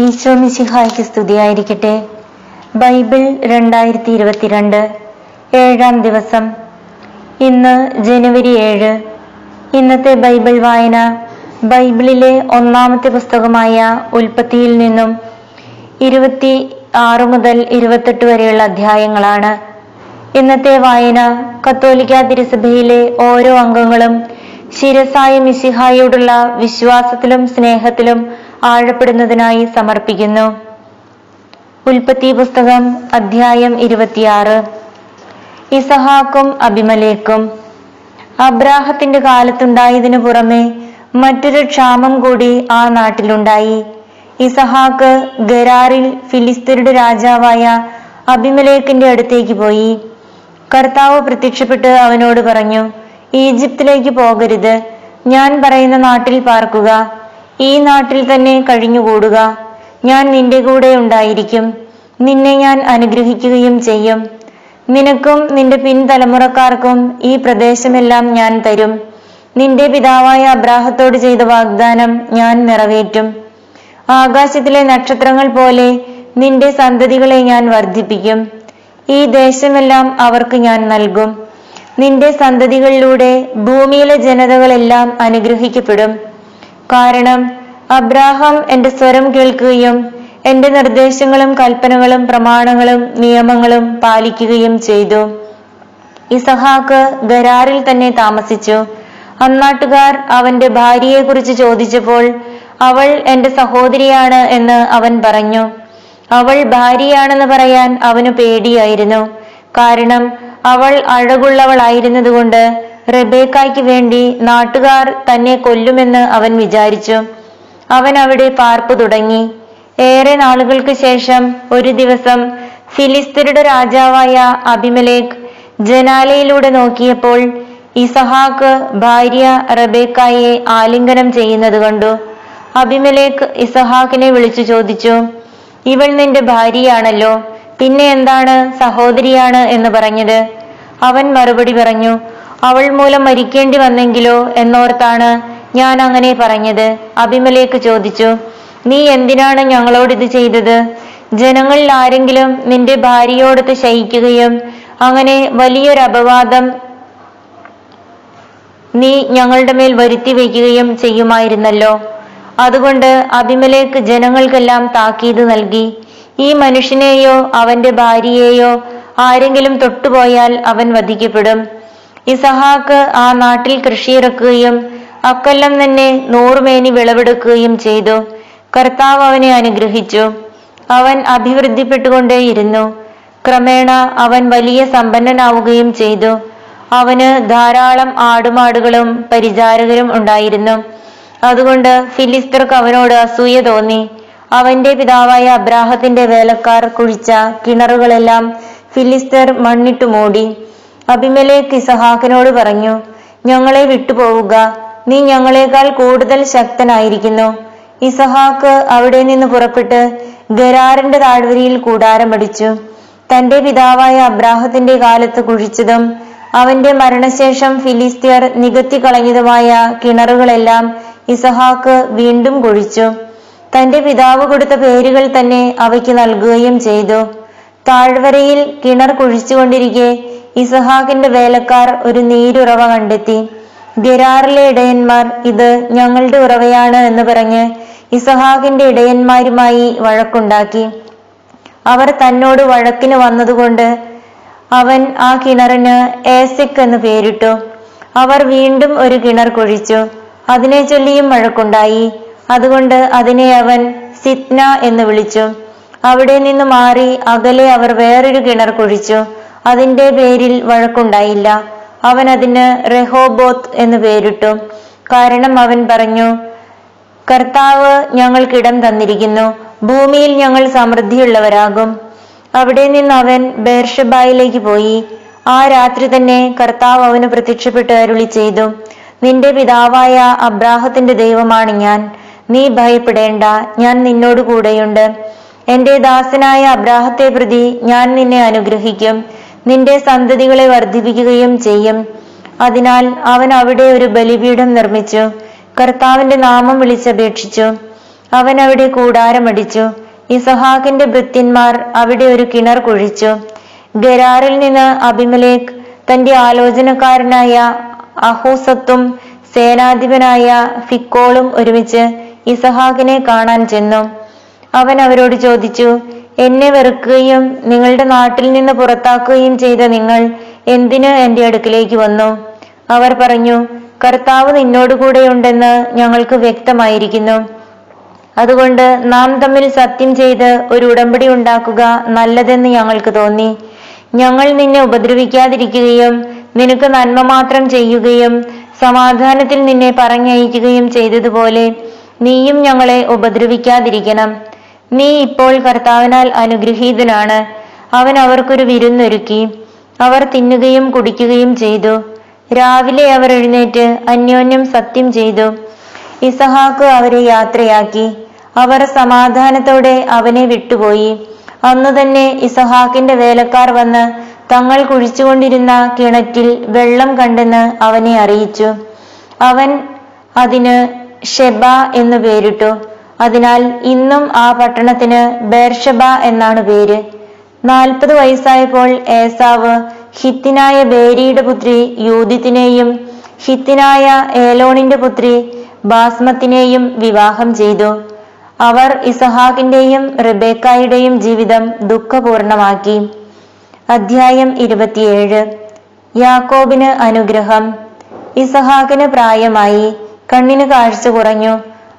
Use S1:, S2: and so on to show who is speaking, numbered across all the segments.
S1: ഈശോ മിശിഹായ്ക്ക് സ്തുതിയായിരിക്കട്ടെ. ബൈബിൾ രണ്ടായിരത്തി ഇരുപത്തിരണ്ട് ഏഴാം ദിവസം. ഇന്ന് ജനുവരി ഏഴ്. ഇന്നത്തെ ബൈബിൾ വായന ബൈബിളിലെ ഒന്നാമത്തെ പുസ്തകമായ ഉൽപ്പത്തിയിൽ നിന്നും ഇരുപത്തി ആറ് മുതൽ ഇരുപത്തെട്ട് വരെയുള്ള അധ്യായങ്ങളാണ്. ഇന്നത്തെ വായന കത്തോലിക്ക തിരുസഭയിലെ ഓരോ അംഗങ്ങളും ശിരസായ മിശിഹായോടുള്ള വിശ്വാസത്തിലും സ്നേഹത്തിലും ആഴപ്പെടുന്നതിനായി സമർപ്പിക്കുന്നു. ഉൽപ്പത്തി പുസ്തകം അധ്യായം ഇരുപത്തിയാറ്. ഇസഹാക്കും അഭിമലേക്കും അബ്രാഹത്തിന്റെ കാലത്തുണ്ടായതിനു പുറമെ മറ്റൊരു ക്ഷാമം കൂടി ആ നാട്ടിലുണ്ടായി. ഇസഹാക്ക് ഗരാറിൽ ഫിലിസ്തീനയുടെ രാജാവായ അഭിമലേക്കിന്റെ അടുത്തേക്ക് പോയി. കർത്താവ് പ്രത്യക്ഷപ്പെട്ട് അവനോട് പറഞ്ഞു ഈജിപ്തിലേക്ക് പോകരുത്. ഞാൻ പറയുന്ന നാട്ടിൽ പാർക്കുക. ഈ നാട്ടിൽ തന്നെ കഴിഞ്ഞുകൂടുക. ഞാൻ നിന്റെ കൂടെ ഉണ്ടായിരിക്കും. നിന്നെ ഞാൻ അനുഗ്രഹിക്കുകയും ചെയ്യും. നിനക്കും നിന്റെ പിൻതലമുറക്കാർക്കും ഈ പ്രദേശമെല്ലാം ഞാൻ തരും. നിന്റെ പിതാവായ അബ്രാഹത്തോട് ചെയ്ത വാഗ്ദാനം ഞാൻ നിറവേറ്റും. ആകാശത്തിലെ നക്ഷത്രങ്ങൾ പോലെ നിന്റെ സന്തതികളെ ഞാൻ വർദ്ധിപ്പിക്കും. ഈ ദേശമെല്ലാം അവർക്ക് ഞാൻ നൽകും. നിന്റെ സന്തതികളിലൂടെ ഭൂമിയിലെ ജനതകളെല്ലാം അനുഗ്രഹിക്കപ്പെടും. കാരണം അബ്രാഹാം എന്റെ സ്വരം കേൾക്കുകയും എന്റെ നിർദ്ദേശങ്ങളും കൽപ്പനകളും പ്രമാണങ്ങളും നിയമങ്ങളും പാലിക്കുകയും ചെയ്തു. ഇസഹാക്ക് ഗരാറിൽ തന്നെ താമസിച്ചു. അന്നാട്ടുകാർ അവന്റെ ഭാര്യയെക്കുറിച്ച് ചോദിച്ചപ്പോൾ അവൾ എന്റെ സഹോദരിയാണ് എന്ന് അവൻ പറഞ്ഞു. അവൾ ഭാര്യയാണെന്ന് പറയാൻ അവന് പേടിയായിരുന്നു. കാരണം അവൾ അഴകുള്ളവളായിരുന്നതുകൊണ്ട് റബേക്കായ്ക്ക് വേണ്ടി നാട്ടുകാർ തന്നെ കൊല്ലുമെന്ന് അവൻ വിചാരിച്ചു. അവൻ അവിടെ പാർപ്പ് തുടങ്ങി. ഏറെ നാളുകൾക്ക് ശേഷം ഒരു ദിവസം ഫിലിസ്തീനയുടെ രാജാവായ അഭിമലേഖ് ജനാലയിലൂടെ നോക്കിയപ്പോൾ ഇസഹാക്ക് ഭാര്യ റബേക്കായെ ആലിംഗനം ചെയ്യുന്നത് കണ്ടു. അഭിമലേഖ് ഇസഹാക്കിനെ വിളിച്ചു ചോദിച്ചു ഇവൾ നിന്റെ ഭാര്യയാണല്ലോ പിന്നെ എന്താണ് സഹോദരിയാണ്? എന്ന് പറഞ്ഞത്. അവൻ മറുപടി പറഞ്ഞു അവൾ മൂലം മരിക്കേണ്ടി വന്നെങ്കിലോ എന്നോർത്താണ് ഞാൻ അങ്ങനെ പറഞ്ഞത്. അഭിമലേക്ക് ചോദിച്ചു നീ എന്തിനാണ് ഞങ്ങളോട് ഇത് ചെയ്തത്? ജനങ്ങളിൽ ആരെങ്കിലും നിന്റെ ഭാര്യയോടൊത്ത് ശയിക്കുകയും അങ്ങനെ വലിയൊരു അപവാദം നീ ഞങ്ങളുടെ മേൽ വരുത്തി വയ്ക്കുകയും ചെയ്യുമായിരുന്നല്ലോ. അതുകൊണ്ട് അഭിമലേക്ക് ജനങ്ങൾക്കെല്ലാം താക്കീത് നൽകി. ഈ മനുഷ്യനെയോ അവന്റെ ഭാര്യയെയോ ആരെങ്കിലും തൊട്ടുപോയാൽ അവൻ വധിക്കപ്പെടും. ഇസഹാക്ക് ആ നാട്ടിൽ കൃഷിയിറക്കുകയും അക്കൊല്ലം തന്നെ നൂറുമേനി വിളവെടുക്കുകയും ചെയ്തു. കർത്താവ് അവനെ അനുഗ്രഹിച്ചു. അവൻ അഭിവൃദ്ധിപ്പെട്ടുകൊണ്ടേയിരുന്നു ക്രമേണ അവൻ വലിയ സമ്പന്നനാവുകയും ചെയ്തു. അവന് ധാരാളം ആടുമാടുകളും പരിചാരകരും ഉണ്ടായിരുന്നു. അതുകൊണ്ട് ഫിലിസ്തർക്ക് അവനോട് അസൂയ തോന്നി. അവന്റെ പിതാവായ അബ്രാഹത്തിന്റെ വേലക്കാർ കുഴിച്ച കിണറുകളെല്ലാം ഫിലിസ്തർ മണ്ണിട്ടു മൂടി. അഭിമലേക്ക് ഇസഹാക്കിനോട് പറഞ്ഞു ഞങ്ങളെ വിട്ടുപോവുക. നീ ഞങ്ങളെക്കാൾ കൂടുതൽ ശക്തനായിരിക്കുന്നു. ഇസഹാക്ക് അവിടെ നിന്ന് പുറപ്പെട്ട് ഗരാറിന്റെ താഴ്വരയിൽ കൂടാരം കൂടാരമടിച്ചു. തന്റെ പിതാവായ അബ്രാഹത്തിന്റെ കാലത്ത് കുഴിച്ചതും അവന്റെ മരണശേഷം ഫിലിസ്തീർ നികത്തിക്കളഞ്ഞതുമായ കിണറുകളെല്ലാം ഇസഹാക്ക് വീണ്ടും കുഴിച്ചു. തന്റെ പിതാവ് കൊടുത്ത പേരുകൾ തന്നെ അവയ്ക്ക് നൽകുകയും ചെയ്തു. താഴ്വരയിൽ കിണർ കുഴിച്ചുകൊണ്ടിരിക്കെ ഇസഹാക്കിന്റെ വേലക്കാർ ഒരു നീരുറവ കണ്ടെത്തി. ഗരാറിലെ ഇടയന്മാർ ഇത് ഞങ്ങളുടെ ഉറവയാണ് എന്ന് പറഞ്ഞ് ഇസഹാക്കിന്റെ ഇടയന്മാരുമായി വഴക്കുണ്ടാക്കി. അവർ തന്നോട് വഴക്കിന് വന്നതുകൊണ്ട് അവൻ ആ കിണറിന് ഏസിക് എന്ന് പേരിട്ടു. അവർ വീണ്ടും ഒരു കിണർ കുഴിച്ചു. അതിനെ ചൊല്ലിയും വഴക്കുണ്ടായി. അതുകൊണ്ട് അതിനെ അവൻ സിത്ന എന്ന് വിളിച്ചു. അവിടെ നിന്ന് മാറി അകലെ അവർ വേറൊരു കിണർ കുഴിച്ചു. അതിന്റെ പേരിൽ വഴക്കുണ്ടായില്ല. അവൻ അതിന് റെഹോബോത്ത് എന്ന് പേരിട്ടു. കാരണം അവൻ പറഞ്ഞു കർത്താവ് ഞങ്ങൾക്കിടം തന്നിരിക്കുന്നു. ഭൂമിയിൽ ഞങ്ങൾ സമൃദ്ധിയുള്ളവരാകും. അവിടെ നിന്ന് അവൻ ബേർഷബായിലേക്ക് പോയി. ആ രാത്രി തന്നെ കർത്താവ് അവന് പ്രത്യക്ഷപ്പെട്ട് അരുളി ചെയ്തു നിന്റെ പിതാവായ അബ്രാഹത്തിന്റെ ദൈവമാണ് ഞാൻ. നീ ഭയപ്പെടേണ്ട. ഞാൻ നിന്നോട് കൂടെയുണ്ട് എന്റെ ദാസനായ അബ്രാഹത്തെ പ്രതി ഞാൻ നിന്നെ അനുഗ്രഹിക്കും. നിന്റെ സന്തതികളെ വർദ്ധിപ്പിക്കുകയും ചെയ്യും. അതിനാൽ അവൻ അവിടെ ഒരു ബലിപീഠം നിർമ്മിച്ചു. കർത്താവിന്റെ നാമം വിളിച്ചപേക്ഷിച്ചു. അവൻ അവിടെ കൂടാരമടിച്ചു. ഇസഹാക്കിന്റെ ഭൃത്യന്മാർ അവിടെ ഒരു കിണർ കുഴിച്ചു. ഗരാറിൽ നിന്ന് അഭിമലേഖ് തന്റെ ആലോചനക്കാരനായ അഹൂസത്തും സേനാധിപനായ ഫിക്കോളും ഒരുമിച്ച് ഇസഹാക്കിനെ കാണാൻ ചെന്നു. അവൻ അവരോട് ചോദിച്ചു എന്നെ വെറുക്കുകയും നിങ്ങളുടെ നാട്ടിൽ നിന്ന് പുറത്താക്കുകയും ചെയ്ത നിങ്ങൾ എന്തിന് എന്റെ അടുക്കിലേക്ക് വന്നു? അവർ പറഞ്ഞു കർത്താവ് നിന്നോടുകൂടെയുണ്ടെന്ന് ഞങ്ങൾക്ക് വ്യക്തമായിരിക്കുന്നു. അതുകൊണ്ട് നാം തമ്മിൽ സത്യം ചെയ്ത് ഒരു ഉടമ്പടി ഉണ്ടാക്കുക നല്ലതെന്ന് ഞങ്ങൾക്ക് തോന്നി. ഞങ്ങൾ നിന്നെ ഉപദ്രവിക്കാതിരിക്കുകയും നിനക്ക് നന്മ മാത്രം ചെയ്യുകയും സമാധാനത്തിൽ നിന്നെ പറഞ്ഞയക്കുകയും ചെയ്തതുപോലെ നീയും ഞങ്ങളെ ഉപദ്രവിക്കാതിരിക്കണം. നീ ഇപ്പോൾ കർത്താവിനാൽ അനുഗ്രഹീതനാണ്. അവൻ അവർക്കൊരു വിരുന്നൊരുക്കി. അവർ തിന്നുകയും കുടിക്കുകയും ചെയ്തു. രാവിലെ അവർ എഴുന്നേറ്റ് അന്യോന്യം സത്യം ചെയ്തു. ഇസഹാക്ക് അവരെ യാത്രയാക്കി. അവർ സമാധാനത്തോടെ അവനെ വിട്ടുപോയി. അന്നു തന്നെ ഇസഹാക്കിന്റെ വേലക്കാർ വന്ന് തങ്ങൾ കുഴിച്ചുകൊണ്ടിരുന്ന കിണറ്റിൽ വെള്ളം കണ്ടെന്ന് അവനെ അറിയിച്ചു. അവൻ അതിന് ഷെബ എന്നു പേരിട്ടു. അതിനാൽ ഇന്നും ആ പട്ടണത്തിന് ബേർഷബ എന്നാണ് പേര്. നാൽപ്പത് വയസ്സായപ്പോൾ ഏസാവ് ഹിത്തിനായ ബേരിയുടെ പുത്രി യൂതിത്തിനെയും ഹിത്തിനായ ഏലോണിന്റെ പുത്രി ബാസ്മത്തിനെയും വിവാഹം ചെയ്തു. അവർ ഇസഹാക്കിന്റെയും റിബേക്കായുടെയും ജീവിതം ദുഃഖപൂർണമാക്കി. അധ്യായം ഇരുപത്തിയേഴ്. യാക്കോബിന് അനുഗ്രഹം. ഇസഹാക്കിന് പ്രായമായി കണ്ണിന് കാഴ്ച കുറഞ്ഞു.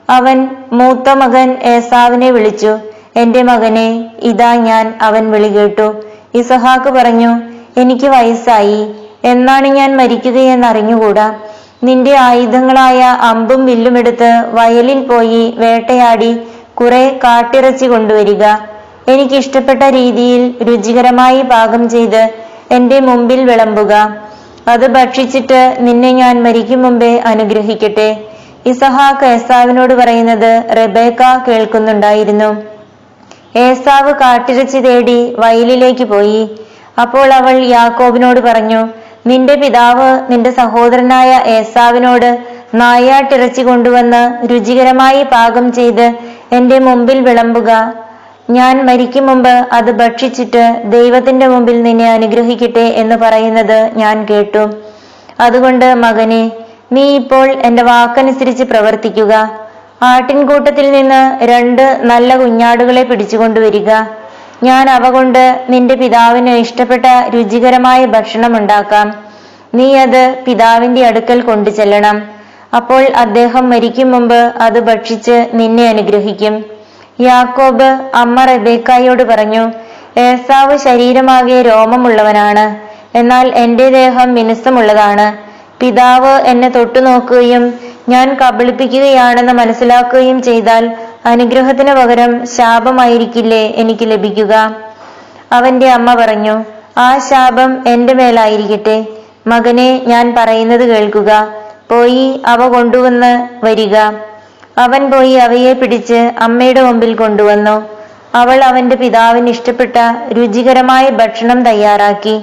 S1: അവൻ മൂത്ത മകൻ ഏസാവിനെ വിളിച്ചു. എന്റെ മകനെ ഇതാ ഞാൻ അവൻ വിളികേട്ടു ഇസഹാക്ക് പറഞ്ഞു എനിക്ക് വയസ്സായി. എന്നാണ് ഞാൻ മരിക്കുകയെന്ന് അറിഞ്ഞുകൂടാ നിന്റെ ആയുധങ്ങളായ അമ്പും വില്ലുമെടുത്ത് വയലിൽ പോയി വേട്ടയാടി കുറെ കാട്ടിറച്ചി കൊണ്ടുവരിക. എനിക്കിഷ്ടപ്പെട്ട രീതിയിൽ രുചികരമായി പാകം ചെയ്ത് എന്റെ മുമ്പിൽ വിളമ്പുക. അത് ഭക്ഷിച്ചിട്ട് നിന്നെ ഞാൻ മരിക്കും മുമ്പേ അനുഗ്രഹിക്കട്ടെ. ഇസഹാക്ക് ഏസാവിനോട് പറയുന്നത് റെബേക്ക കേൾക്കുന്നുണ്ടായിരുന്നു. ഏസാവ് കാട്ടിറച്ചി തേടി വയലിലേക്ക് പോയി. അപ്പോൾ അവൾ യാക്കോബിനോട് പറഞ്ഞു നിന്റെ പിതാവ് നിന്റെ സഹോദരനായ ഏസാവിനോട് നായാട്ടിറച്ചി കൊണ്ടുവന്ന് രുചികരമായി പാകം ചെയ്ത് എന്റെ മുമ്പിൽ വിളമ്പുക. ഞാൻ മരിക്കും മുമ്പ് അത് ഭക്ഷിച്ചിട്ട് ദൈവത്തിന്റെ മുമ്പിൽ നിന്നെ അനുഗ്രഹിക്കട്ടെ എന്ന് പറയുന്നത് ഞാൻ കേട്ടു. അതുകൊണ്ട് മകനെ നീ ഇപ്പോൾ എന്റെ വാക്കനുസരിച്ച് പ്രവർത്തിക്കുക. ആട്ടിൻകൂട്ടത്തിൽ നിന്ന് രണ്ട് നല്ല കുഞ്ഞാടുകളെ പിടിച്ചുകൊണ്ടുവരിക. ഞാൻ അവ കൊണ്ട് നിന്റെ പിതാവിന് ഇഷ്ടപ്പെട്ട രുചികരമായ ഭക്ഷണം ഉണ്ടാക്കാം. നീ അത് പിതാവിന്റെ അടുക്കൽ കൊണ്ടു ചെല്ലണം അപ്പോൾ അദ്ദേഹം മരിക്കും മുമ്പ് അത് ഭക്ഷിച്ച് നിന്നെ അനുഗ്രഹിക്കും. യാക്കോബ് അമ്മ റബേക്കായോട് പറഞ്ഞു ഏസാവ് ശരീരമാകെ രോമമുള്ളവനാണ്. എന്നാൽ എന്റെ ദേഹം മിനുസമുള്ളതാണ്. പിതാവ് എന്നെ തൊട്ടു നോക്കുകയും ഞാൻ കബളിപ്പിക്കുകയാണെന്ന് മനസ്സിലാക്കുകയും ചെയ്താൽ അനുഗ്രഹത്തിന് പകരം ശാപമായിരിക്കില്ലേ എനിക്ക് ലഭിക്കുക? അവന്റെ അമ്മ പറഞ്ഞു ആ ശാപം എന്റെ മേലായിരിക്കട്ടെ. മകനെ ഞാൻ പറയുന്നത് കേൾക്കുക. പോയി അവ കൊണ്ടുവന്ന് വരിക. അവൻ പോയി അവയെ പിടിച്ച് അമ്മയുടെ മുമ്പിൽ കൊണ്ടുവന്നു. അവൾ അവന്റെ പിതാവിന് ഇഷ്ടപ്പെട്ട രുചികരമായ ഭക്ഷണം തയ്യാറാക്കി.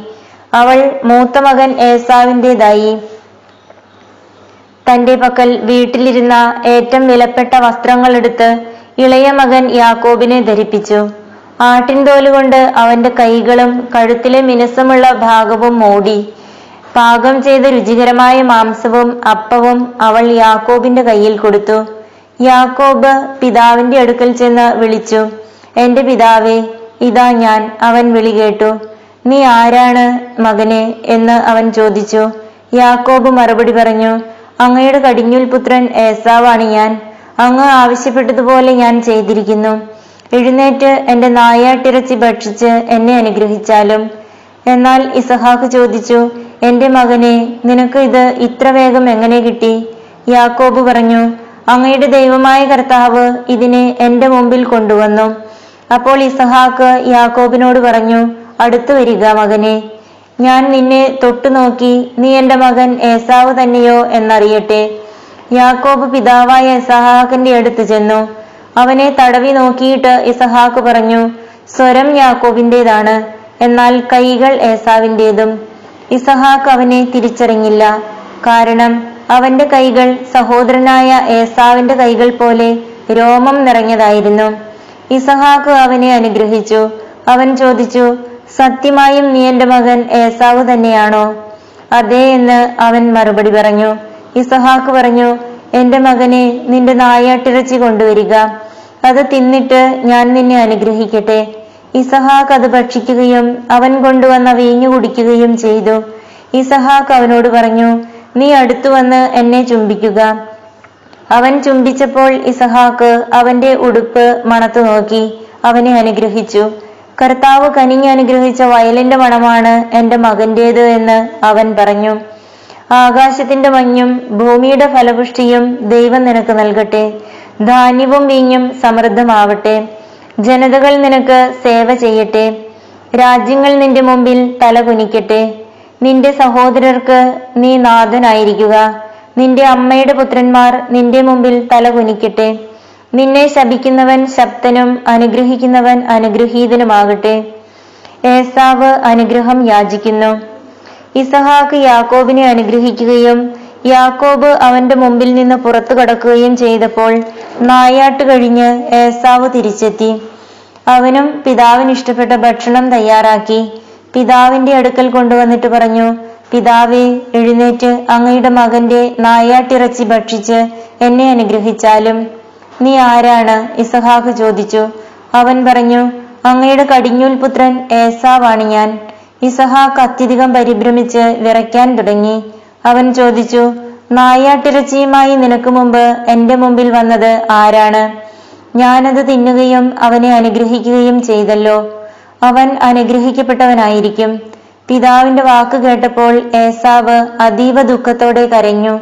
S1: അവൾ മൂത്ത മകൻ ഏസാവിന്റെതായി തന്റെ പക്കൽ വീട്ടിലിരുന്ന ഏറ്റവും വിലപ്പെട്ട വസ്ത്രങ്ങളെടുത്ത് ഇളയ മകൻ യാക്കോബിനെ ധരിപ്പിച്ചു. ആട്ടിൻതോലുകൊണ്ട് അവന്റെ കൈകളും കഴുത്തിലെ മിനുസമുള്ള ഭാഗവും മൂടി. പാകം ചെയ്ത രുചികരമായ മാംസവും അപ്പവും അവൾ യാക്കോബിന്റെ കയ്യിൽ കൊടുത്തു. യാക്കോബ് പിതാവിന്റെ അടുക്കൽ ചെന്ന് വിളിച്ചു എന്റെ പിതാവേ ഇതാ ഞാൻ അവൻ വിളി കേട്ടു. നീ ആരാണ് മകനെ? എന്ന് അവൻ ചോദിച്ചു. യാക്കോബ് മറുപടി പറഞ്ഞു അങ്ങയുടെ കടിഞ്ഞുൽ പുത്രൻ ഏസാവാണ് ഞാൻ. അങ്ങ് ആവശ്യപ്പെട്ടതുപോലെ ഞാൻ ചെയ്തിരിക്കുന്നു. എഴുന്നേറ്റ് എന്റെ നായാട്ടിറച്ചി ഭക്ഷിച്ച് എന്നെ അനുഗ്രഹിച്ചാലും. എന്നാൽ ഇസഹാക്ക് ചോദിച്ചു എന്റെ മകനെ നിനക്ക് ഇത് ഇത്ര വേഗം എങ്ങനെ കിട്ടി? യാക്കോബ് പറഞ്ഞു അങ്ങയുടെ ദൈവമായ കർത്താവ് ഇതിനെ എന്റെ മുമ്പിൽ കൊണ്ടുവന്നു. അപ്പോൾ ഇസഹാക്ക് യാക്കോബിനോട് പറഞ്ഞു അടുത്തു വരിക മകനെ. ഞാൻ നിന്നെ തൊട്ടുനോക്കി നീ എന്റെ മകൻ ഏസാവ് തന്നെയോ എന്നറിയട്ടെ. യാക്കോബ് പിതാവായ ഇസഹാക്കിന്റെ അടുത്ത് ചെന്നു. അവനെ തടവി നോക്കിയിട്ട് ഇസഹാക്ക് പറഞ്ഞു സ്വരം യാക്കോബിന്റേതാണ് എന്നാൽ കൈകൾ ഏസാവിന്റെതും ഇസഹാക്ക് അവനെ തിരിച്ചറിഞ്ഞില്ല. കാരണം അവന്റെ കൈകൾ സഹോദരനായ ഏസാവിന്റെ കൈകൾ പോലെ രോമം നിറഞ്ഞതായിരുന്നു. ഇസഹാക്ക് അവനെ അനുഗ്രഹിച്ചു. അവൻ ചോദിച്ചു സത്യമായും നീ എന്റെ മകൻ ഏസാവ് തന്നെയാണോ? അതെ എന്ന് അവൻ മറുപടി പറഞ്ഞു. ഇസഹാക്ക് പറഞ്ഞു എന്റെ മകനെ നിന്റെ നായാട്ടിറച്ചി കൊണ്ടുവരിക. അത് തിന്നിട്ട് ഞാൻ നിന്നെ അനുഗ്രഹിക്കട്ടെ. ഇസഹാക്ക് അത് ഭക്ഷിക്കുകയും അവൻ കൊണ്ടുവന്ന വീഞ്ഞു കുടിക്കുകയും ചെയ്തു. ഇസഹാക്ക് അവനോട് പറഞ്ഞു നീ അടുത്തു വന്ന് എന്നെ ചുംബിക്കുക. അവൻ ചുംബിച്ചപ്പോൾ ഇസഹാക്ക് അവന്റെ ഉടുപ്പ് മണത്തു നോക്കി അവനെ അനുഗ്രഹിച്ചു. കർത്താവ് കനിഞ്ഞ് അനുഗ്രഹിച്ച വയലിന്റെ മണമാണ് എന്റെ മകന്റേത് എന്ന് അവൻ പറഞ്ഞു. ആകാശത്തിന്റെ മഞ്ഞും ഭൂമിയുടെ ഫലപുഷ്ടിയും ദൈവം നിനക്ക് നൽകട്ടെ. ധാന്യവും വീഞ്ഞും സമൃദ്ധമാവട്ടെ. ജനതകൾ നിനക്ക് സേവ ചെയ്യട്ടെ. രാജ്യങ്ങൾ നിന്റെ മുമ്പിൽ തല കുനിക്കട്ടെ. നിന്റെ സഹോദരർക്ക് നീ നാഥനായിരിക്കുക. നിന്റെ അമ്മയുടെ പുത്രന്മാർ നിന്റെ മുമ്പിൽ തല കുനിക്കട്ടെ. നിന്നെ ശപിക്കുന്നവൻ ശക്തനും അനുഗ്രഹിക്കുന്നവൻ അനുഗ്രഹീതനുമാകട്ടെ. ഏസാവ് അനുഗ്രഹം യാചിക്കുന്നു. ഇസഹാക്ക് യാക്കോബിനെ അനുഗ്രഹിക്കുകയും യാക്കോബ് അവന്റെ മുമ്പിൽ നിന്ന് പുറത്തു കടക്കുകയും ചെയ്തപ്പോൾ നായാട്ട് കഴിഞ്ഞ് ഏസാവ് തിരിച്ചെത്തി. അവനും പിതാവിന് ഇഷ്ടപ്പെട്ട ഭക്ഷണം തയ്യാറാക്കി പിതാവിന്റെ അടുക്കൽ കൊണ്ടുവന്നിട്ട് പറഞ്ഞു പിതാവേ എഴുന്നേറ്റ് അങ്ങയുടെ മകന്റെ നായാട്ടിറച്ചി ഭക്ഷിച്ച് എന്നെ അനുഗ്രഹിച്ചാലും നീ ആരാണ്? ഇസഹാക്ക് ചോദിച്ചു. അവൻ പറഞ്ഞു അങ്ങയുടെ കടിഞ്ഞൂൽ പുത്രൻ ഏസാവാണ് ഞാൻ. ഇസഹാക്ക് അത്യധികം പരിഭ്രമിച്ച് വിറയ്ക്കാൻ തുടങ്ങി. അവൻ ചോദിച്ചു നായാട്ടിറച്ചിയുമായി നിനക്ക് മുമ്പ് എന്റെ മുമ്പിൽ വന്നത് ആരാണ്? ഞാനത് തിന്നുകയും അവനെ അനുഗ്രഹിക്കുകയും ചെയ്തല്ലോ. അവൻ അനുഗ്രഹിക്കപ്പെട്ടവനായിരിക്കും. പിതാവിന്റെ വാക്ക് കേട്ടപ്പോൾ ഏസാവ് അതീവ ദുഃഖത്തോടെ കരഞ്ഞു.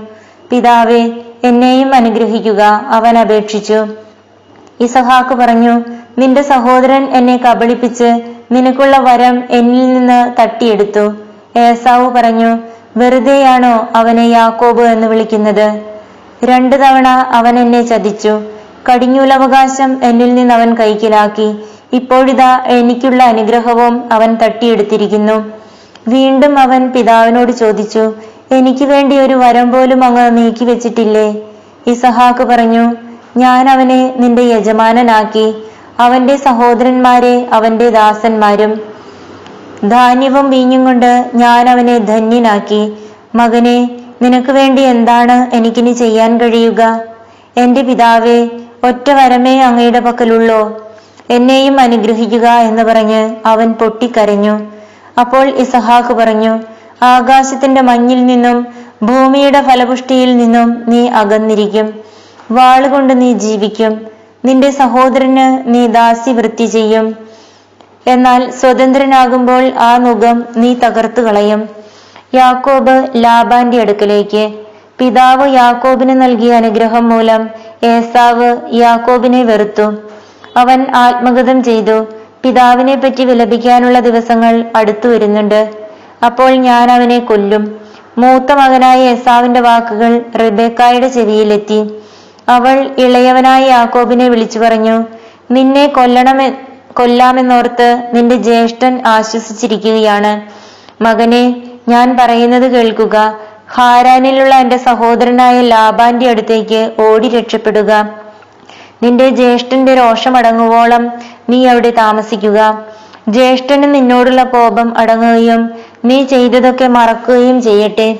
S1: പിതാവേ എന്നെയും അനുഗ്രഹിക്കുക. അവൻ അപേക്ഷിച്ചു. ഇസഹാക്ക് പറഞ്ഞു നിന്റെ സഹോദരൻ എന്നെ കബളിപ്പിച്ച് നിനക്കുള്ള വരം എന്നിൽ നിന്ന് തട്ടിയെടുത്തു. ഏസാവ് പറഞ്ഞു വെറുതെയാണോ അവനെ യാക്കോബ് എന്ന് വിളിക്കുന്നത്? രണ്ടു തവണ അവൻ എന്നെ ചതിച്ചു. കടിഞ്ഞൂലവകാശം എന്നിൽ നിന്ന് അവൻ കൈക്കലാക്കി. ഇപ്പോഴിതാ എനിക്കുള്ള അനുഗ്രഹവും അവൻ തട്ടിയെടുത്തിരിക്കുന്നു. വീണ്ടും അവൻ പിതാവിനോട് ചോദിച്ചു എനിക്ക് വേണ്ടി ഒരു വരം പോലും അങ്ങ് നീക്കി വെച്ചിട്ടില്ലേ? ഇസഹാക്ക് പറഞ്ഞു ഞാൻ അവനെ നിന്റെ യജമാനനാക്കി അവന്റെ സഹോദരന്മാരെ അവന്റെ ദാസന്മാരും ധാന്യവും വീഞ്ഞും കൊണ്ട് ഞാൻ അവനെ ധന്യനാക്കി. മകനെ നിനക്ക് വേണ്ടി എന്താണ് എനിക്കിനി ചെയ്യാൻ കഴിയുക? എന്റെ പിതാവേ ഒറ്റ വരമേ അങ്ങയുടെ പക്കലുള്ളോ. എന്നെയും അനുഗ്രഹിക്കുക എന്ന് പറഞ്ഞ് അവൻ പൊട്ടിക്കരഞ്ഞു. അപ്പോൾ ഇസഹാക്ക് പറഞ്ഞു ആകാശത്തിന്റെ മഞ്ഞിൽ നിന്നും ഭൂമിയുടെ ഫലപുഷ്ടിയിൽ നിന്നും നീ അകന്നിരിക്കും. വാളുകൊണ്ട് നീ ജീവിക്കും. നിന്റെ സഹോദരന് നീ ദാസി വൃത്തി ചെയ്യും. എന്നാൽ സ്വതന്ത്രനാകുമ്പോൾ ആ മുഖം നീ തകർത്തു കളയും. യാക്കോബ് ലാബാന്റെ അടുക്കലേക്ക്. പിതാവ് യാക്കോബിന് നൽകിയ അനുഗ്രഹം മൂലം ഏസാവ് യാക്കോബിനെ വെറുത്തു. അവൻ ആത്മഗതം ചെയ്തു. പിതാവിനെ പറ്റി വിലപിക്കാനുള്ള ദിവസങ്ങൾ അടുത്തു വരുന്നുണ്ട്. അപ്പോൾ ഞാൻ അവനെ കൊല്ലും. മൂത്ത മകനായ ഏസാവിന്റെ വാക്കുകൾ റിബേക്കായുടെ ചെവിയിലെത്തി. അവൾ ഇളയവനായ യാക്കോബിനെ വിളിച്ചു പറഞ്ഞു നിന്നെ കൊല്ലണമെ കൊല്ലാമെന്നോർത്ത് നിന്റെ ജ്യേഷ്ഠൻ ആശ്വസിച്ചിരിക്കുകയാണ്. മകനെ ഞാൻ പറയുന്നത് കേൾക്കുക. ഹാരാനിലുള്ള എന്റെ സഹോദരനായ ലാബാന്റെ അടുത്തേക്ക് ഓടി രക്ഷപ്പെടുക. നിന്റെ ജ്യേഷ്ഠന്റെ രോഷമടങ്ങുവോളം നീ അവിടെ താമസിക്കുക. ജ്യേഷ്ഠന് നിന്നോടുള്ള കോപം അടങ്ങുകയും നീ ചെയ്തതൊക്കെ മറക്കുകയും ചെയ്യട്ടെ.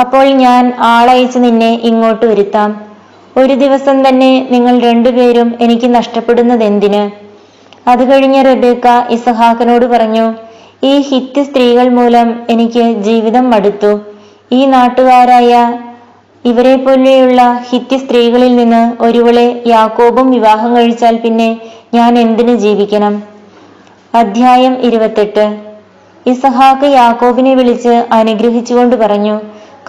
S1: അപ്പോൾ ഞാൻ ആളയച്ച് നിന്നെ ഇങ്ങോട്ട് വരുത്താം. ഒരു ദിവസം തന്നെ നിങ്ങൾ രണ്ടുപേരും എനിക്ക് നഷ്ടപ്പെടുന്നത് എന്തിന് അത് കഴിഞ്ഞ റബേക്ക ഇസഹാക്കിനോട് പറഞ്ഞു ഈ ഹിത്ത് സ്ത്രീകൾ മൂലം എനിക്ക് ജീവിതം മടുത്തു. ഈ നാട്ടുകാരായ ഇവരെ പോലെയുള്ള ഹിത്യ സ്ത്രീകളിൽ നിന്ന് ഒരുവളെ യാക്കോബും വിവാഹം കഴിച്ചാൽ പിന്നെ ഞാൻ എന്തിനു ജീവിക്കണം? അധ്യായം ഇരുപത്തെട്ട്. ഇസഹാക്ക് യാക്കോബിനെ വിളിച്ച് അനുഗ്രഹിച്ചുകൊണ്ട് പറഞ്ഞു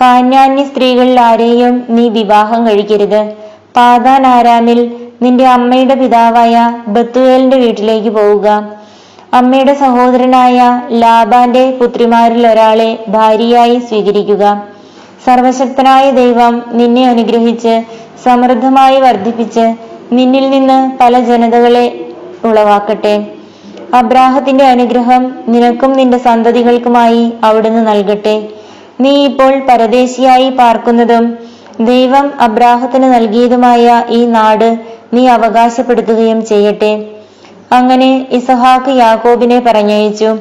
S1: കാന്യാന്യ സ്ത്രീകളിൽ ആരെയും നീ വിവാഹം കഴിക്കരുത്. പാതാൻ ആരാമിൽ നിന്റെ അമ്മയുടെ പിതാവായ ബത്തുവേലിന്റെ വീട്ടിലേക്ക് പോവുക. അമ്മയുടെ സഹോദരനായ ലാബാന്റെ പുത്രിമാരിൽ ഒരാളെ ഭാര്യയായി സ്വീകരിക്കുക. സർവശക്തനായ ദൈവം നിന്നെ അനുഗ്രഹിച്ച് സമൃദ്ധമായി വർദ്ധിപ്പിച്ച് നിന്നിൽ നിന്ന് പല ജനതകളെ ഉളവാക്കട്ടെ. അബ്രാഹത്തിന്റെ അനുഗ്രഹം നിനക്കും നിന്റെ സന്തതികൾക്കുമായി അവിടുന്ന് നൽകട്ടെ. നീ ഇപ്പോൾ പരദേശിയായി പാർക്കുന്നതും ദൈവം അബ്രാഹത്തിന് നൽകിയതുമായ ഈ നാട് നീ അവകാശപ്പെടുത്തുകയും ചെയ്യട്ടെ. അങ്ങനെ ഇസഹാക്ക് യാക്കോബിനെ പറഞ്ഞയച്ചു.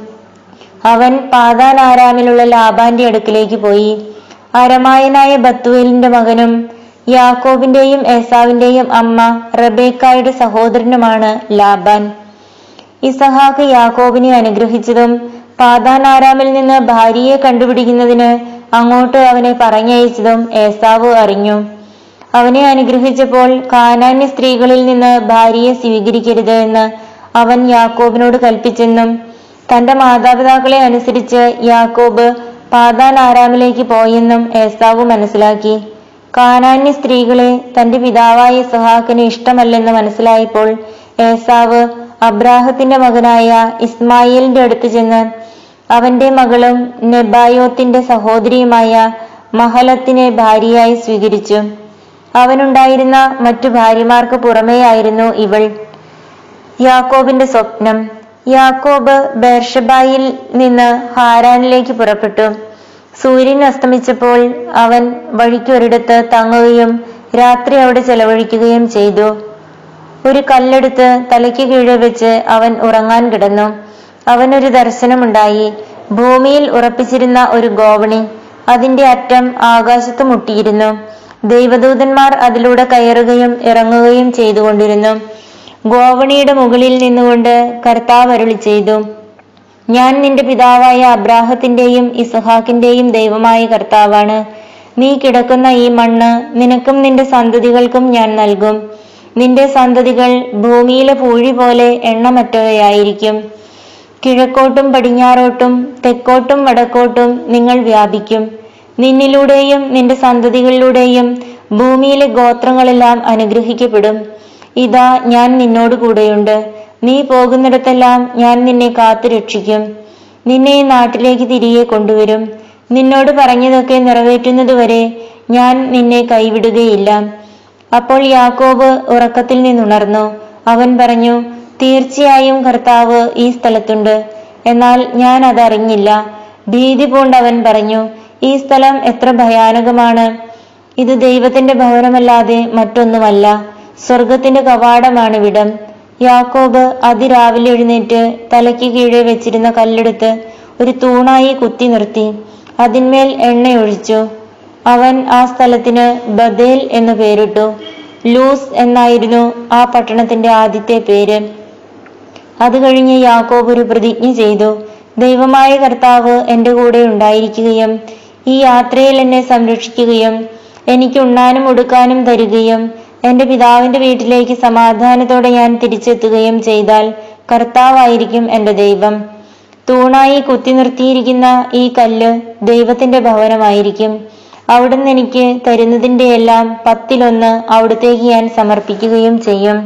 S1: അവൻ പാതാൻ ആരാമിലുള്ള ലാബാന്റെ അടുക്കിലേക്ക് പോയി. അരമായനായ ബത്തുവേലിന്റെ മകനും യാക്കോബിന്റെയും ഏസാവിന്റെയും അമ്മ റബേക്കായുടെ സഹോദരനുമാണ് ലാബാൻ. ഇസഹാക്ക് യാക്കോബിനെ അനുഗ്രഹിച്ചതും പാതാൻ ആരാമിൽ നിന്ന് ഭാര്യയെ കണ്ടുപിടിക്കുന്നതിന് അങ്ങോട്ട് അവനെ പറഞ്ഞയച്ചതും ഏസാവ് അറിഞ്ഞു. അവനെ അനുഗ്രഹിച്ചപ്പോൾ കാനാന്യ സ്ത്രീകളിൽ നിന്ന് ഭാര്യയെ സ്വീകരിക്കരുത് എന്ന് അവൻ യാക്കോബിനോട് കൽപ്പിച്ചെന്നും തന്റെ മാതാപിതാക്കളെ അനുസരിച്ച് യാക്കോബ് പാതാൻ ആരാമിലേക്ക് പോയെന്നും ഏസാവ് മനസ്സിലാക്കി. കാനാന്യ സ്ത്രീകളെ തന്റെ പിതാവായ സുഹാക്കിന് ഇഷ്ടമല്ലെന്ന് മനസ്സിലായപ്പോൾ ഏസാവ് അബ്രാഹത്തിന്റെ മകനായ ഇസ്മായിലിന്റെ അടുത്ത് ചെന്ന് അവന്റെ മകളും നെബായോത്തിന്റെ സഹോദരിയുമായ മഹലത്തിനെ ഭാര്യയായി സ്വീകരിച്ചു. അവനുണ്ടായിരുന്ന മറ്റു ഭാര്യമാർക്ക് പുറമേയായിരുന്നു ഇവൾ. യാക്കോബിന്റെ സ്വപ്നം. യാക്കോബ് ബേർഷബായിൽ നിന്ന് ഹാരാനിലേക്ക് പുറപ്പെട്ടു. സൂര്യൻ അസ്തമിച്ചപ്പോൾ അവൻ വഴിക്കൊരിടത്ത് തങ്ങുകയും രാത്രി അവിടെ ചെലവഴിക്കുകയും ചെയ്തു. ഒരു കല്ലെടുത്ത് തലയ്ക്ക് കീഴെ വെച്ച് അവൻ ഉറങ്ങാൻ കിടന്നു. അവനൊരു ദർശനമുണ്ടായി. ഭൂമിയിൽ ഉറപ്പിച്ചിരുന്ന ഒരു ഗോവണി അതിന്റെ അറ്റം ആകാശത്ത് മുട്ടിയിരുന്നു. ദൈവദൂതന്മാർ അതിലൂടെ കയറുകയും ഇറങ്ങുകയും ചെയ്തുകൊണ്ടിരുന്നു. ഗോവണിയുടെ മുകളിൽ നിന്നുകൊണ്ട് കർത്താവ് അരുളി ചെയ്തു. ഞാൻ നിന്റെ പിതാവായ അബ്രാഹത്തിന്റെയും ഇസഹാക്കിന്റെയും ദൈവമായ കർത്താവാണ്. നീ കിടക്കുന്ന ഈ മണ്ണ് നിനക്കും നിന്റെ സന്തതികൾക്കും ഞാൻ നൽകും. നിന്റെ സന്തതികൾ ഭൂമിയിലെ പൂഴി പോലെ എണ്ണമറ്റവയായിരിക്കും. കിഴക്കോട്ടും പടിഞ്ഞാറോട്ടും തെക്കോട്ടും വടക്കോട്ടും നിങ്ങൾ വ്യാപിക്കും. നിന്നിലൂടെയും നിന്റെ സന്തതികളിലൂടെയും ഭൂമിയിലെ ഗോത്രങ്ങളെല്ലാം അനുഗ്രഹിക്കപ്പെടും. ഇതാ ഞാൻ നിന്നോട് കൂടെയുണ്ട്. നീ പോകുന്നിടത്തെല്ലാം ഞാൻ നിന്നെ കാത്തു രക്ഷിക്കും. നിന്നെ നാട്ടിലേക്ക് തിരികെ കൊണ്ടുവരും. നിന്നോട് പറഞ്ഞതൊക്കെ നിറവേറ്റുന്നതുവരെ ഞാൻ നിന്നെ കൈവിടുകയില്ല. അപ്പോൾ യാക്കോബ് ഉറക്കത്തിൽ നിന്നുണർന്നു. അവൻ പറഞ്ഞു തീർച്ചയായും കർത്താവ് ഈ സ്ഥലത്തുണ്ട്. എന്നാൽ ഞാൻ അതറിഞ്ഞില്ല. ഭീതി പൂണ്ടവൻ പറഞ്ഞു ഈ സ്ഥലം എത്ര ഭയാനകമാണ്. ഇത് ദൈവത്തിന്റെ ഭവനമല്ലാതെ മറ്റൊന്നുമല്ല. സ്വർഗത്തിന്റെ കവാടമാണ് വിടം യാക്കോബ് അതിരാവിലെ എഴുന്നേറ്റ് തലയ്ക്ക് കീഴെ വെച്ചിരുന്ന കല്ലെടുത്ത് ഒരു തൂണായി കുത്തി നിർത്തി. അതിന്മേൽ എണ്ണയൊഴിച്ചു. അവൻ ആ സ്ഥലത്തിന് ബദേൽ എന്ന് പേരിട്ടു. ലൂസ് എന്നായിരുന്നു ആ പട്ടണത്തിന്റെ ആദ്യത്തെ പേര്. അത് കഴിഞ്ഞ് യാക്കോബ് ഒരു പ്രതിജ്ഞ ചെയ്തു. ദൈവമായ കർത്താവ് എന്റെ കൂടെ ഉണ്ടായിരിക്കുകയും ഈ യാത്രയിൽ എന്നെ സംരക്ഷിക്കുകയും എനിക്ക് ഉണ്ണാനും ഉടുക്കാനും തരികയും എന്റെ പിതാവിന്റെ വീട്ടിലേക്ക് സമാധാനത്തോടെ ഞാൻ തിരിച്ചെത്തുകയും ചെയ്താൽ കർത്താവായിരിക്കും എന്റെ ദൈവം. തൂണായി കുത്തി നിർത്തിയിരിക്കുന്ന ഈ കല്ല് ദൈവത്തിന്റെ ഭവനമായിരിക്കും. അവിടുന്ന് എനിക്ക് തരുന്നതിന്റെ എല്ലാം പത്തിലൊന്ന് അവിടത്തേക്ക് ഞാൻ സമർപ്പിക്കുകയും ചെയ്യും.